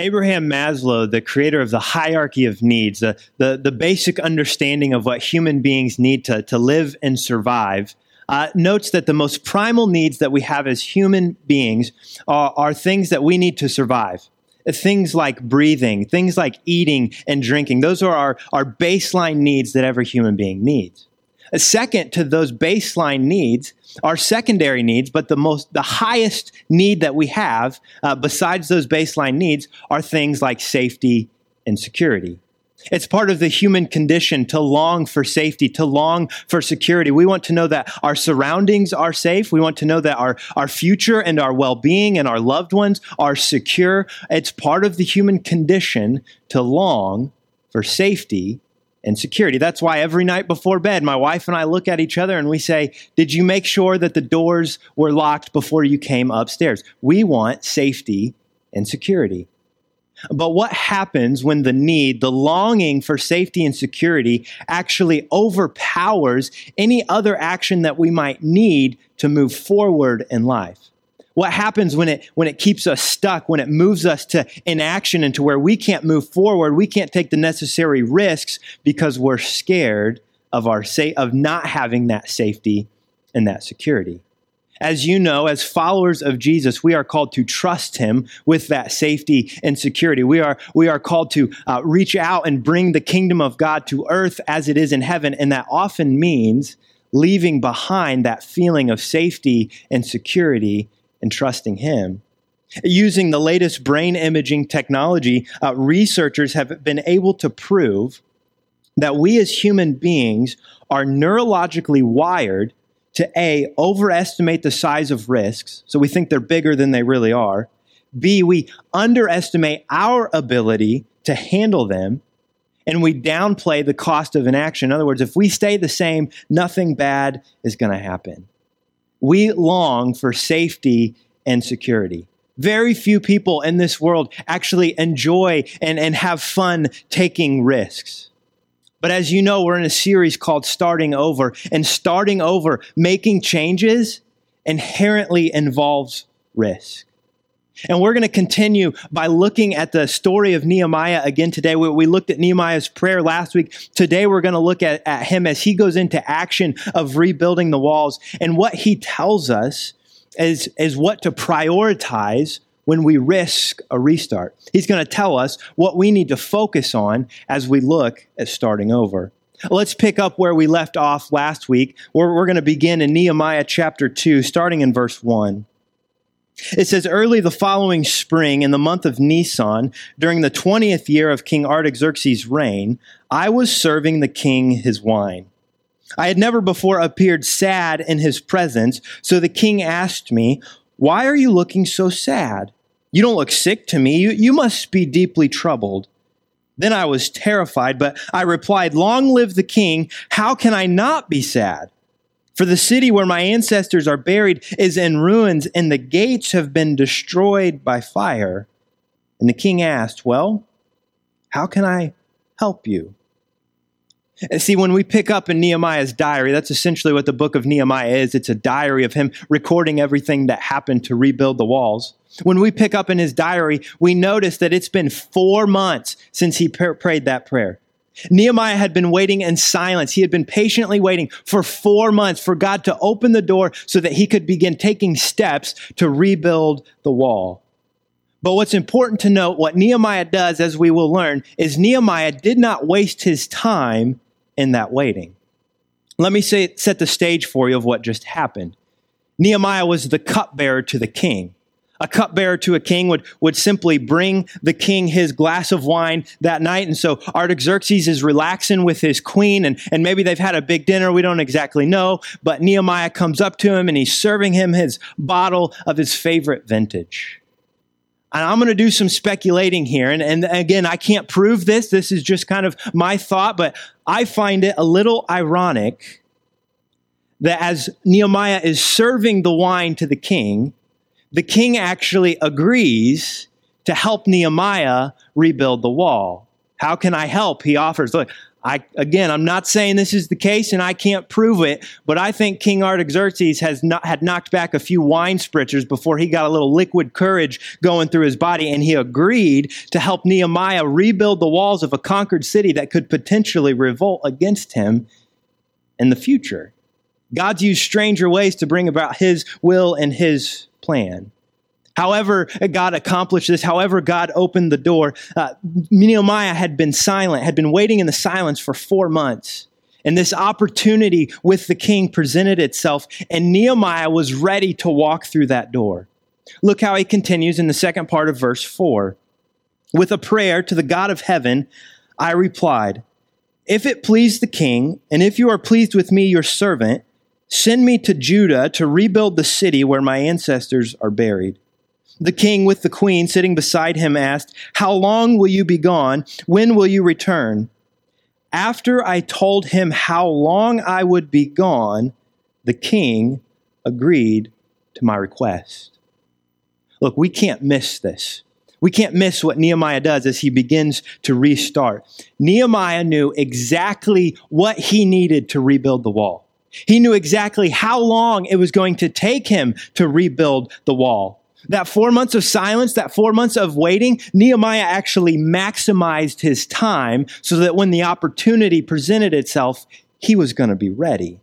Abraham Maslow, the creator of the hierarchy of needs, the, the, the basic understanding of what human beings need to, to live and survive, uh, notes that the most primal needs that we have as human beings are, are things that we need to survive. Things like breathing, things like eating and drinking. Those are our, our baseline needs that every human being needs. Second to those baseline needs are secondary needs, but the most, the highest need that we have, uh, besides those baseline needs, are things like safety and security. It's part of the human condition to long for safety, to long for security. We want to know that our surroundings are safe. We want to know that our, our future and our well being and our loved ones are secure. It's part of the human condition to long for safety and security. That's why every night before bed, my wife and I look at each other and we say, Did you make sure that the doors were locked before you came upstairs? We want safety and security. But what happens when the need, the longing for safety and security actually overpowers any other action that we might need to move forward in life? What happens when it, when it keeps us stuck, when it moves us to inaction and to where we can't move forward, we can't take the necessary risks because we're scared of our sa- of not having that safety and that security. As you know, as followers of Jesus, we are called to trust Him with that safety and security. We are, we are called to uh, reach out and bring the kingdom of God to earth as it is in heaven. And that often means leaving behind that feeling of safety and security and trusting Him. Using the latest brain imaging technology, uh, researchers have been able to prove that we as human beings are neurologically wired to A, overestimate the size of risks, so we think they're bigger than they really are. B, we underestimate our ability to handle them, and we downplay the cost of inaction. In other words, if we stay the same, nothing bad is going to happen. We long for safety and security. Very few people in this world actually enjoy and, and have fun taking risks. But as you know, we're in a series called Starting Over, and starting over, making changes, inherently involves risk. And we're going to continue by looking at the story of Nehemiah again today. We, we looked at Nehemiah's prayer last week. Today, we're going to look at, at him as he goes into action of rebuilding the walls. And what he tells us is, is what to prioritize when we risk a restart. He's going to tell us what we need to focus on as we look at starting over. Let's pick up where we left off last week, where we're going to begin in Nehemiah chapter 2, starting in verse 1. It says, Early the following spring, in the month of Nisan, during the 20th year of King Artaxerxes' reign, I was serving the king his wine. I had never before appeared sad in his presence, so the king asked me, Why are you looking so sad? You don't look sick to me. You, you must be deeply troubled. Then I was terrified, but I replied, Long live the king. How can I not be sad? For the city where my ancestors are buried is in ruins, and the gates have been destroyed by fire. And the king asked, Well, how can I help you? See, when we pick up in Nehemiah's diary, that's essentially what the book of Nehemiah is. It's a diary of him recording everything that happened to rebuild the walls. When we pick up in his diary, we notice that it's been four months since he prayed that prayer. Nehemiah had been waiting in silence. He had been patiently waiting for four months for God to open the door so that he could begin taking steps to rebuild the wall. But what's important to note, what Nehemiah does, as we will learn, is Nehemiah did not waste his time in that waiting. Let me say, set the stage for you of what just happened. Nehemiah was the cupbearer to the king. A cupbearer to a king would, would simply bring the king his glass of wine that night. And so Artaxerxes is relaxing with his queen, and, and maybe they've had a big dinner. We don't exactly know. But Nehemiah comes up to him and he's serving him his bottle of his favorite vintage. And I'm going to do some speculating here. And, and again, I can't prove this. This is just kind of my thought, but I find it a little ironic that as Nehemiah is serving the wine to the king, the king actually agrees to help Nehemiah rebuild the wall. How can I help? He offers, look, I, again, I'm not saying this is the case and I can't prove it, but I think King Artaxerxes has not, had knocked back a few wine spritzers before he got a little liquid courage going through his body and he agreed to help Nehemiah rebuild the walls of a conquered city that could potentially revolt against him in the future. God's used stranger ways to bring about his will and his plan. However, God accomplished this, however, God opened the door. Uh, Nehemiah had been silent, had been waiting in the silence for four months. And this opportunity with the king presented itself, and Nehemiah was ready to walk through that door. Look how he continues in the second part of verse 4. With a prayer to the God of heaven, I replied, If it please the king, and if you are pleased with me, your servant, send me to Judah to rebuild the city where my ancestors are buried. The king with the queen sitting beside him asked, How long will you be gone? When will you return? After I told him how long I would be gone, the king agreed to my request. Look, we can't miss this. We can't miss what Nehemiah does as he begins to restart. Nehemiah knew exactly what he needed to rebuild the wall. He knew exactly how long it was going to take him to rebuild the wall. That four months of silence, that four months of waiting, Nehemiah actually maximized his time so that when the opportunity presented itself, he was going to be ready.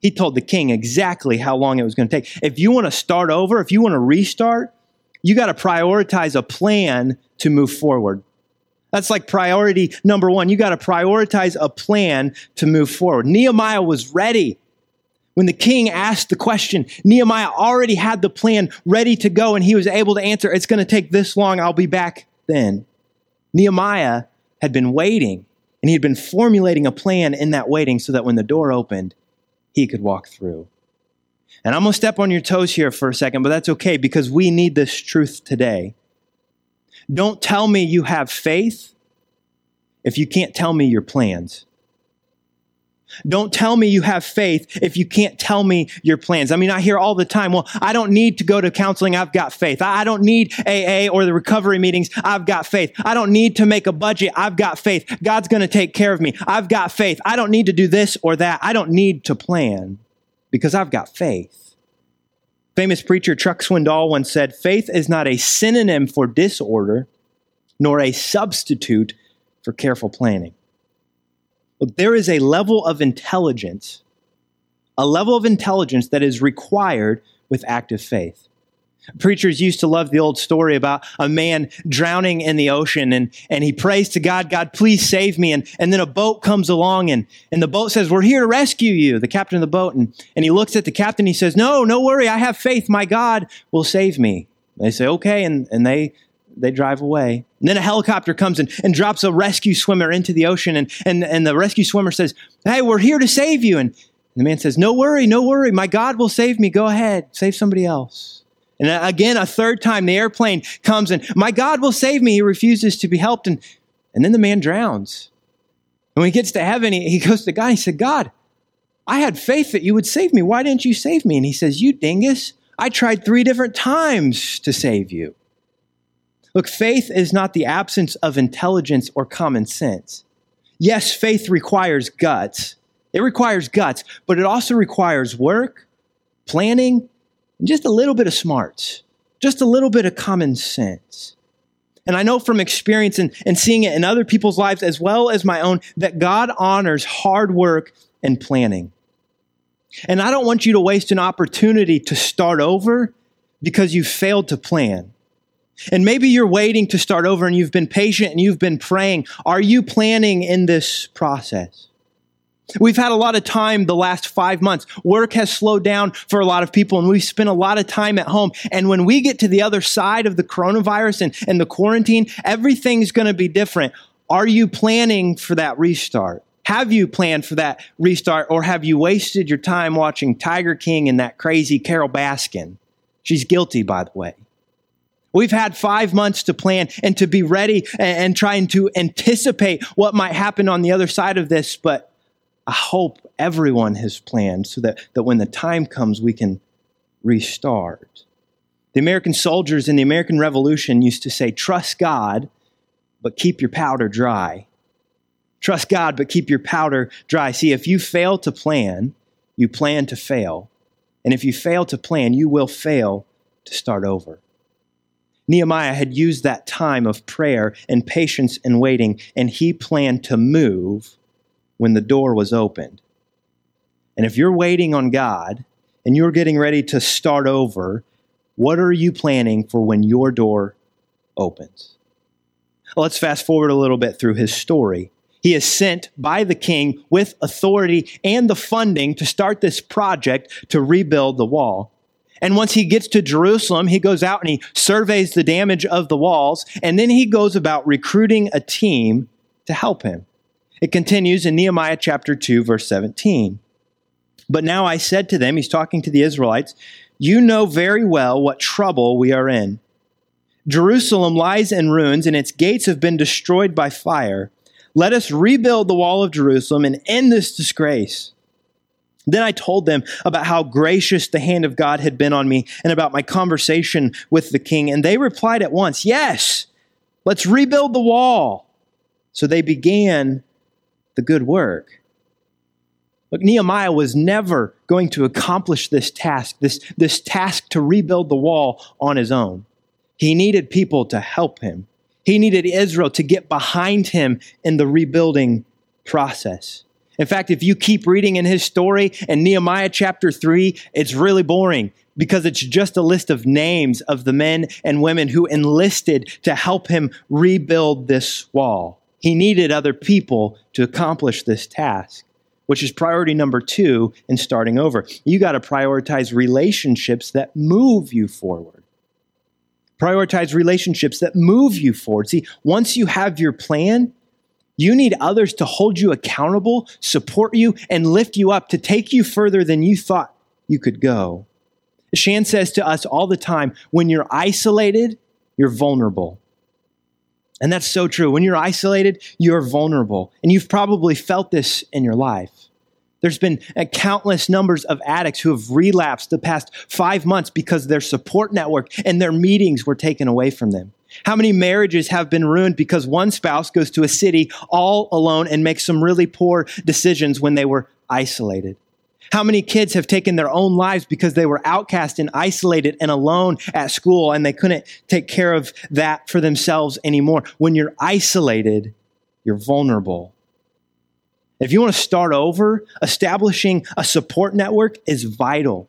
He told the king exactly how long it was going to take. If you want to start over, if you want to restart, you got to prioritize a plan to move forward. That's like priority number one. You got to prioritize a plan to move forward. Nehemiah was ready. When the king asked the question, Nehemiah already had the plan ready to go and he was able to answer, It's going to take this long, I'll be back then. Nehemiah had been waiting and he had been formulating a plan in that waiting so that when the door opened, he could walk through. And I'm going to step on your toes here for a second, but that's okay because we need this truth today. Don't tell me you have faith if you can't tell me your plans. Don't tell me you have faith if you can't tell me your plans. I mean, I hear all the time, well, I don't need to go to counseling. I've got faith. I don't need AA or the recovery meetings. I've got faith. I don't need to make a budget. I've got faith. God's going to take care of me. I've got faith. I don't need to do this or that. I don't need to plan because I've got faith. Famous preacher Chuck Swindoll once said, faith is not a synonym for disorder, nor a substitute for careful planning. Look, there is a level of intelligence, a level of intelligence that is required with active faith. Preachers used to love the old story about a man drowning in the ocean and, and he prays to God, God, please save me. And, and then a boat comes along and, and the boat says, We're here to rescue you, the captain of the boat. And, and he looks at the captain, he says, No, no worry, I have faith. My God will save me. They say, Okay. And, and they they drive away. And then a helicopter comes and, and drops a rescue swimmer into the ocean. And, and, and the rescue swimmer says, Hey, we're here to save you. And, the man says, No worry, no worry. My God will save me. Go ahead, save somebody else. And again, a third time, the airplane comes and, My God will save me. He refuses to be helped. And, and then the man drowns. And when he gets to heaven, he, he goes to God. He said, God, I had faith that you would save me. Why didn't you save me? And he says, You dingus. I tried three different times to save you. Look, faith is not the absence of intelligence or common sense. Yes, faith requires guts. It requires guts, but it also requires work, planning, and just a little bit of smarts, just a little bit of common sense. And I know from experience and, and seeing it in other people's lives as well as my own that God honors hard work and planning. And I don't want you to waste an opportunity to start over because you failed to plan. And maybe you're waiting to start over and you've been patient and you've been praying. Are you planning in this process? We've had a lot of time the last five months. Work has slowed down for a lot of people and we've spent a lot of time at home. And when we get to the other side of the coronavirus and, and the quarantine, everything's going to be different. Are you planning for that restart? Have you planned for that restart or have you wasted your time watching Tiger King and that crazy Carole Baskin? She's guilty, by the way. We've had five months to plan and to be ready and, trying to anticipate what might happen on the other side of this, but I hope everyone has planned so that, that when the time comes, we can restart. The American soldiers in the American Revolution used to say, trust God, but keep your powder dry. Trust God, but keep your powder dry. See, if you fail to plan, you plan to fail. And if you fail to plan, you will fail to start over. Nehemiah had used that time of prayer and patience and waiting, and he planned to move when the door was opened. And if you're waiting on God and you're getting ready to start over, what are you planning for when your door opens? Well, let's fast forward a little bit through his story. He is sent by the king with authority and the funding to start this project to rebuild the wall. And once he gets to Jerusalem, he goes out and he surveys the damage of the walls, and then he goes about recruiting a team to help him. It continues in Nehemiah chapter 2, verse 17. But now I said to them, he's talking to the Israelites, you know very well what trouble we are in. Jerusalem lies in ruins, and its gates have been destroyed by fire. Let us rebuild the wall of Jerusalem and end this disgrace. Then I told them about how gracious the hand of God had been on me and about my conversation with the king. And they replied at once, Yes, let's rebuild the wall. So they began the good work. Look, Nehemiah was never going to accomplish this task, this, this task to rebuild the wall on his own. He needed people to help him. He needed Israel to get behind him in the rebuilding process. In fact, if you keep reading in his story in Nehemiah chapter 3, it's really boring because it's just a list of names of the men and women who enlisted to help him rebuild this wall. He needed other people to accomplish this task, which is priority number two in starting over. You got to prioritize relationships that move you forward. Prioritize relationships that move you forward. See, once you have your plan, you need others to hold you accountable, support you, and lift you up to take you further than you thought you could go. Shan says to us all the time when you're isolated, you're vulnerable. And that's so true. When you're isolated, you're vulnerable. And you've probably felt this in your life. There's been countless numbers of addicts who have relapsed the past five months because their support network and their meetings were taken away from them. How many marriages have been ruined because one spouse goes to a city all alone and makes some really poor decisions when they were isolated? How many kids have taken their own lives because they were outcast and isolated and alone at school and they couldn't take care of that for themselves anymore? When you're isolated, you're vulnerable. If you want to start over, establishing a support network is vital.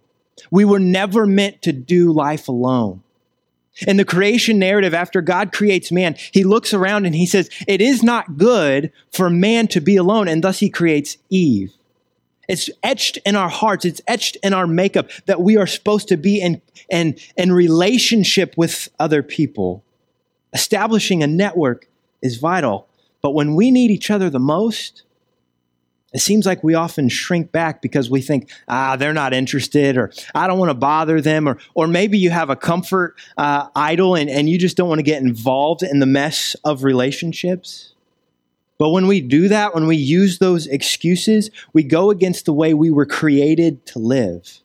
We were never meant to do life alone. In the creation narrative, after God creates man, he looks around and he says, It is not good for man to be alone, and thus he creates Eve. It's etched in our hearts, it's etched in our makeup that we are supposed to be in, in, in relationship with other people. Establishing a network is vital, but when we need each other the most, it seems like we often shrink back because we think, ah, they're not interested, or I don't want to bother them, or, or maybe you have a comfort uh, idol and, and you just don't want to get involved in the mess of relationships. But when we do that, when we use those excuses, we go against the way we were created to live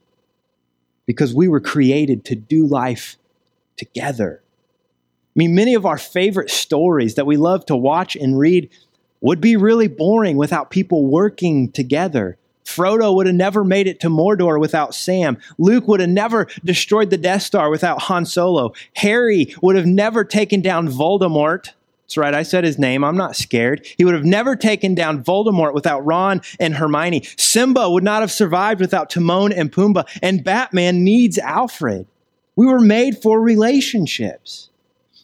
because we were created to do life together. I mean, many of our favorite stories that we love to watch and read would be really boring without people working together. Frodo would have never made it to Mordor without Sam. Luke would have never destroyed the Death Star without Han Solo. Harry would have never taken down Voldemort. That's right, I said his name. I'm not scared. He would have never taken down Voldemort without Ron and Hermione. Simba would not have survived without Timon and Pumbaa. And Batman needs Alfred. We were made for relationships.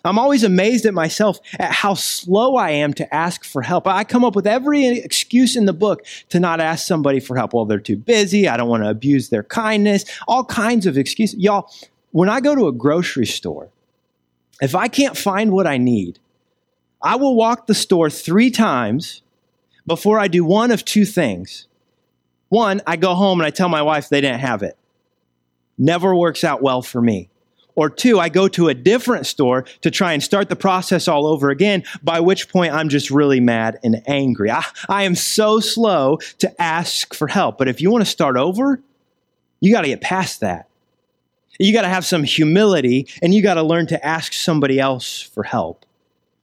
I'm always amazed at myself at how slow I am to ask for help. I come up with every excuse in the book to not ask somebody for help. Well, they're too busy. I don't want to abuse their kindness. All kinds of excuses. Y'all, when I go to a grocery store, if I can't find what I need, I will walk the store three times before I do one of two things. One, I go home and I tell my wife they didn't have it. Never works out well for me. Or two, I go to a different store to try and start the process all over again, by which point I'm just really mad and angry. I, I am so slow to ask for help. But if you want to start over, you got to get past that. You got to have some humility and you got to learn to ask somebody else for help.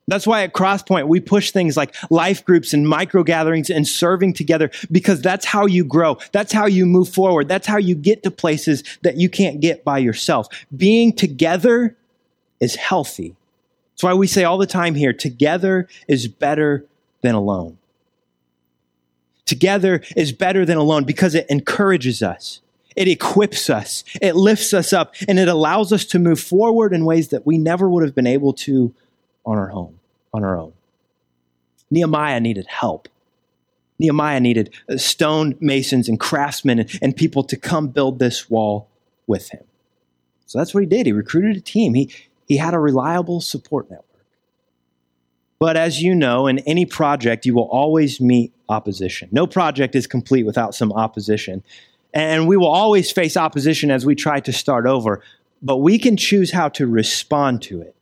That's why at Crosspoint we push things like life groups and micro gatherings and serving together because that's how you grow. That's how you move forward. That's how you get to places that you can't get by yourself. Being together is healthy. That's why we say all the time here together is better than alone. Together is better than alone because it encourages us. It equips us. It lifts us up and it allows us to move forward in ways that we never would have been able to on our home on our own. Nehemiah needed help. Nehemiah needed uh, stone masons and craftsmen and, and people to come build this wall with him. So that's what he did. He recruited a team. He, he had a reliable support network. But as you know, in any project, you will always meet opposition. No project is complete without some opposition. And we will always face opposition as we try to start over, but we can choose how to respond to it.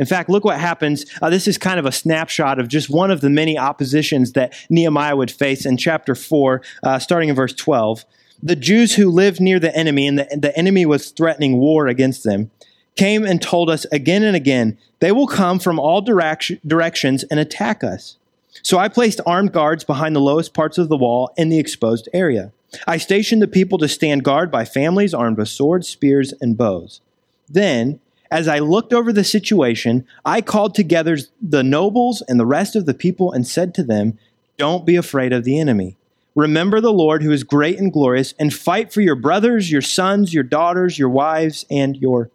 In fact, look what happens. Uh, this is kind of a snapshot of just one of the many oppositions that Nehemiah would face in chapter 4, uh, starting in verse 12. The Jews who lived near the enemy, and the, the enemy was threatening war against them, came and told us again and again, they will come from all direct- directions and attack us. So I placed armed guards behind the lowest parts of the wall in the exposed area. I stationed the people to stand guard by families armed with swords, spears, and bows. Then, as I looked over the situation, I called together the nobles and the rest of the people and said to them, Don't be afraid of the enemy. Remember the Lord who is great and glorious, and fight for your brothers, your sons, your daughters, your wives, and your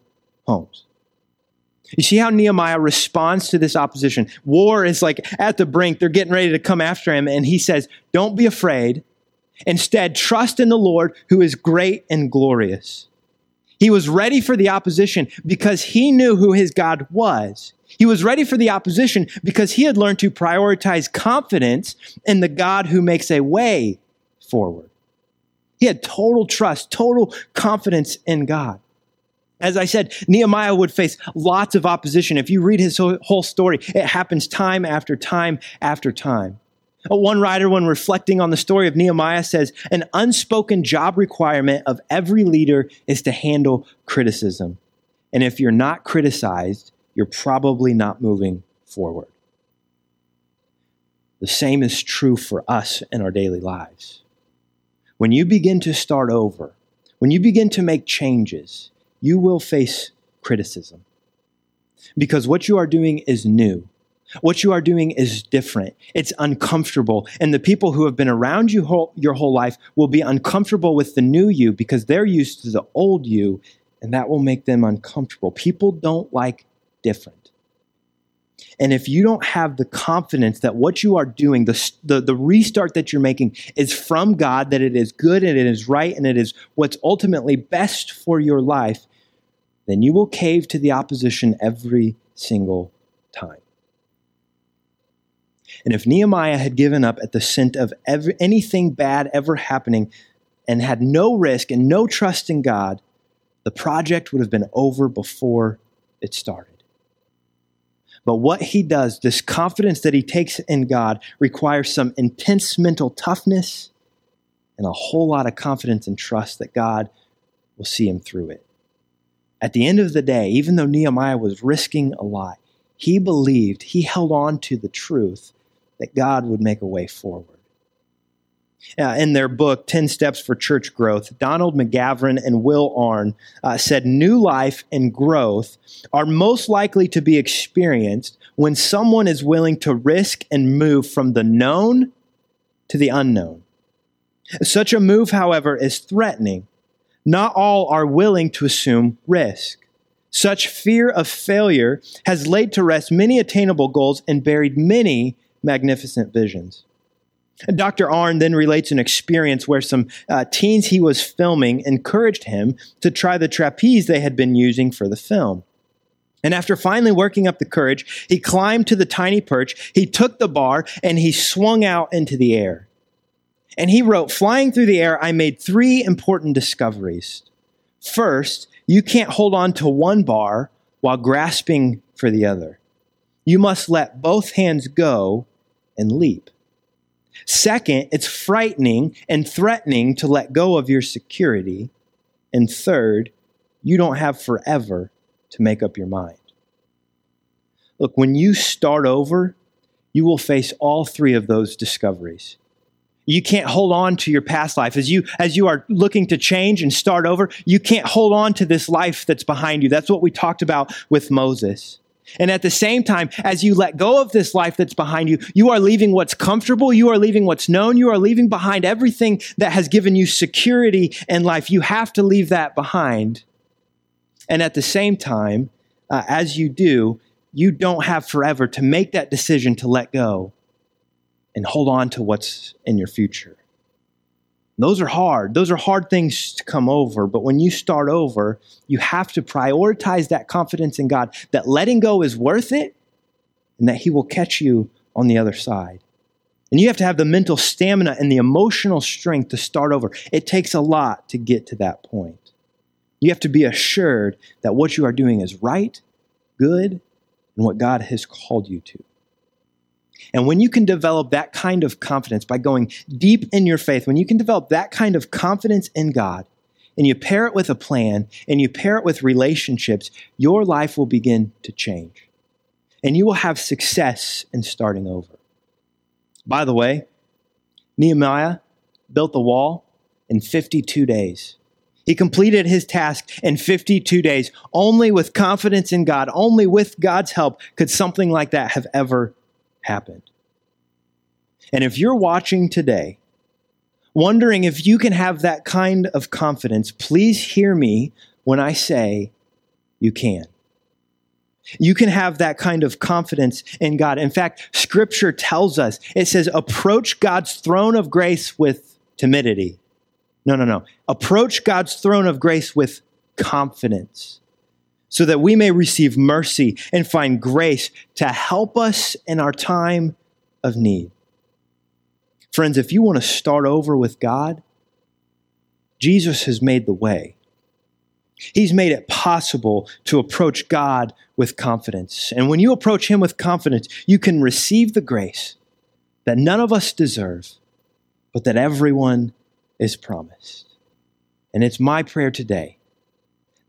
homes. You see how Nehemiah responds to this opposition. War is like at the brink, they're getting ready to come after him, and he says, Don't be afraid. Instead, trust in the Lord who is great and glorious. He was ready for the opposition because he knew who his God was. He was ready for the opposition because he had learned to prioritize confidence in the God who makes a way forward. He had total trust, total confidence in God. As I said, Nehemiah would face lots of opposition. If you read his whole story, it happens time after time after time. One writer, when reflecting on the story of Nehemiah, says an unspoken job requirement of every leader is to handle criticism. And if you're not criticized, you're probably not moving forward. The same is true for us in our daily lives. When you begin to start over, when you begin to make changes, you will face criticism. Because what you are doing is new. What you are doing is different. It's uncomfortable. And the people who have been around you whole, your whole life will be uncomfortable with the new you because they're used to the old you, and that will make them uncomfortable. People don't like different. And if you don't have the confidence that what you are doing, the, the, the, restart that you're making, is from God, that it is good and it is right and it is what's ultimately best for your life, then you will cave to the opposition every single time. And if Nehemiah had given up at the scent of anything bad ever happening and had no risk and no trust in God, the project would have been over before it started. But what he does, this confidence that he takes in God, requires some intense mental toughness and a whole lot of confidence and trust that God will see him through it. At the end of the day, even though Nehemiah was risking a lot, he believed, he held on to the truth that God would make a way forward. Uh, in their book, 10 Steps for Church Growth, Donald McGavran and Will Arn uh, said new life and growth are most likely to be experienced when someone is willing to risk and move from the known to the unknown. Such a move, however, is threatening. Not all are willing to assume risk. Such fear of failure has laid to rest many attainable goals and buried many magnificent visions. Dr. Arn then relates an experience where some uh, teens he was filming encouraged him to try the trapeze they had been using for the film. And after finally working up the courage, he climbed to the tiny perch, he took the bar, and he swung out into the air. And he wrote, Flying through the air, I made three important discoveries. First, you can't hold on to one bar while grasping for the other. You must let both hands go and leap. Second, it's frightening and threatening to let go of your security. And third, you don't have forever to make up your mind. Look, when you start over, you will face all three of those discoveries. You can't hold on to your past life. As you, as you are looking to change and start over, you can't hold on to this life that's behind you. That's what we talked about with Moses. And at the same time, as you let go of this life that's behind you, you are leaving what's comfortable, you are leaving what's known, you are leaving behind everything that has given you security in life. You have to leave that behind. And at the same time, uh, as you do, you don't have forever to make that decision to let go and hold on to what's in your future. Those are hard. Those are hard things to come over. But when you start over, you have to prioritize that confidence in God that letting go is worth it and that He will catch you on the other side. And you have to have the mental stamina and the emotional strength to start over. It takes a lot to get to that point. You have to be assured that what you are doing is right, good, and what God has called you to. And when you can develop that kind of confidence by going deep in your faith, when you can develop that kind of confidence in God, and you pair it with a plan, and you pair it with relationships, your life will begin to change. And you will have success in starting over. By the way, Nehemiah built the wall in 52 days. He completed his task in 52 days. Only with confidence in God, only with God's help could something like that have ever happened. And if you're watching today, wondering if you can have that kind of confidence, please hear me when I say you can. You can have that kind of confidence in God. In fact, scripture tells us, it says, approach God's throne of grace with timidity. No, no, no. Approach God's throne of grace with confidence so that we may receive mercy and find grace to help us in our time of need. Friends, if you want to start over with God, Jesus has made the way. He's made it possible to approach God with confidence. And when you approach Him with confidence, you can receive the grace that none of us deserve, but that everyone is promised. And it's my prayer today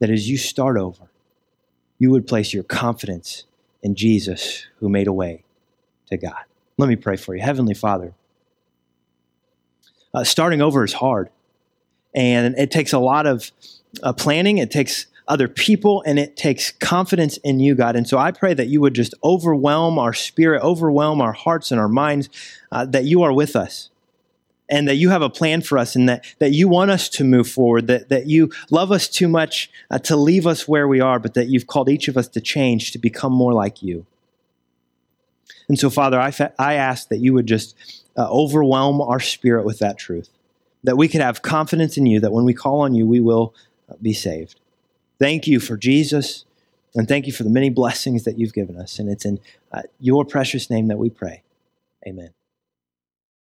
that as you start over, you would place your confidence in Jesus who made a way to God. Let me pray for you. Heavenly Father, uh, starting over is hard, and it takes a lot of uh, planning, it takes other people, and it takes confidence in you, God. And so I pray that you would just overwhelm our spirit, overwhelm our hearts and our minds, uh, that you are with us and that you have a plan for us and that, that you want us to move forward, that, that you love us too much uh, to leave us where we are, but that you've called each of us to change, to become more like you. And so, Father, I, fa- I ask that you would just uh, overwhelm our spirit with that truth, that we could have confidence in you, that when we call on you, we will uh, be saved. Thank you for Jesus, and thank you for the many blessings that you've given us. And it's in uh, your precious name that we pray. Amen.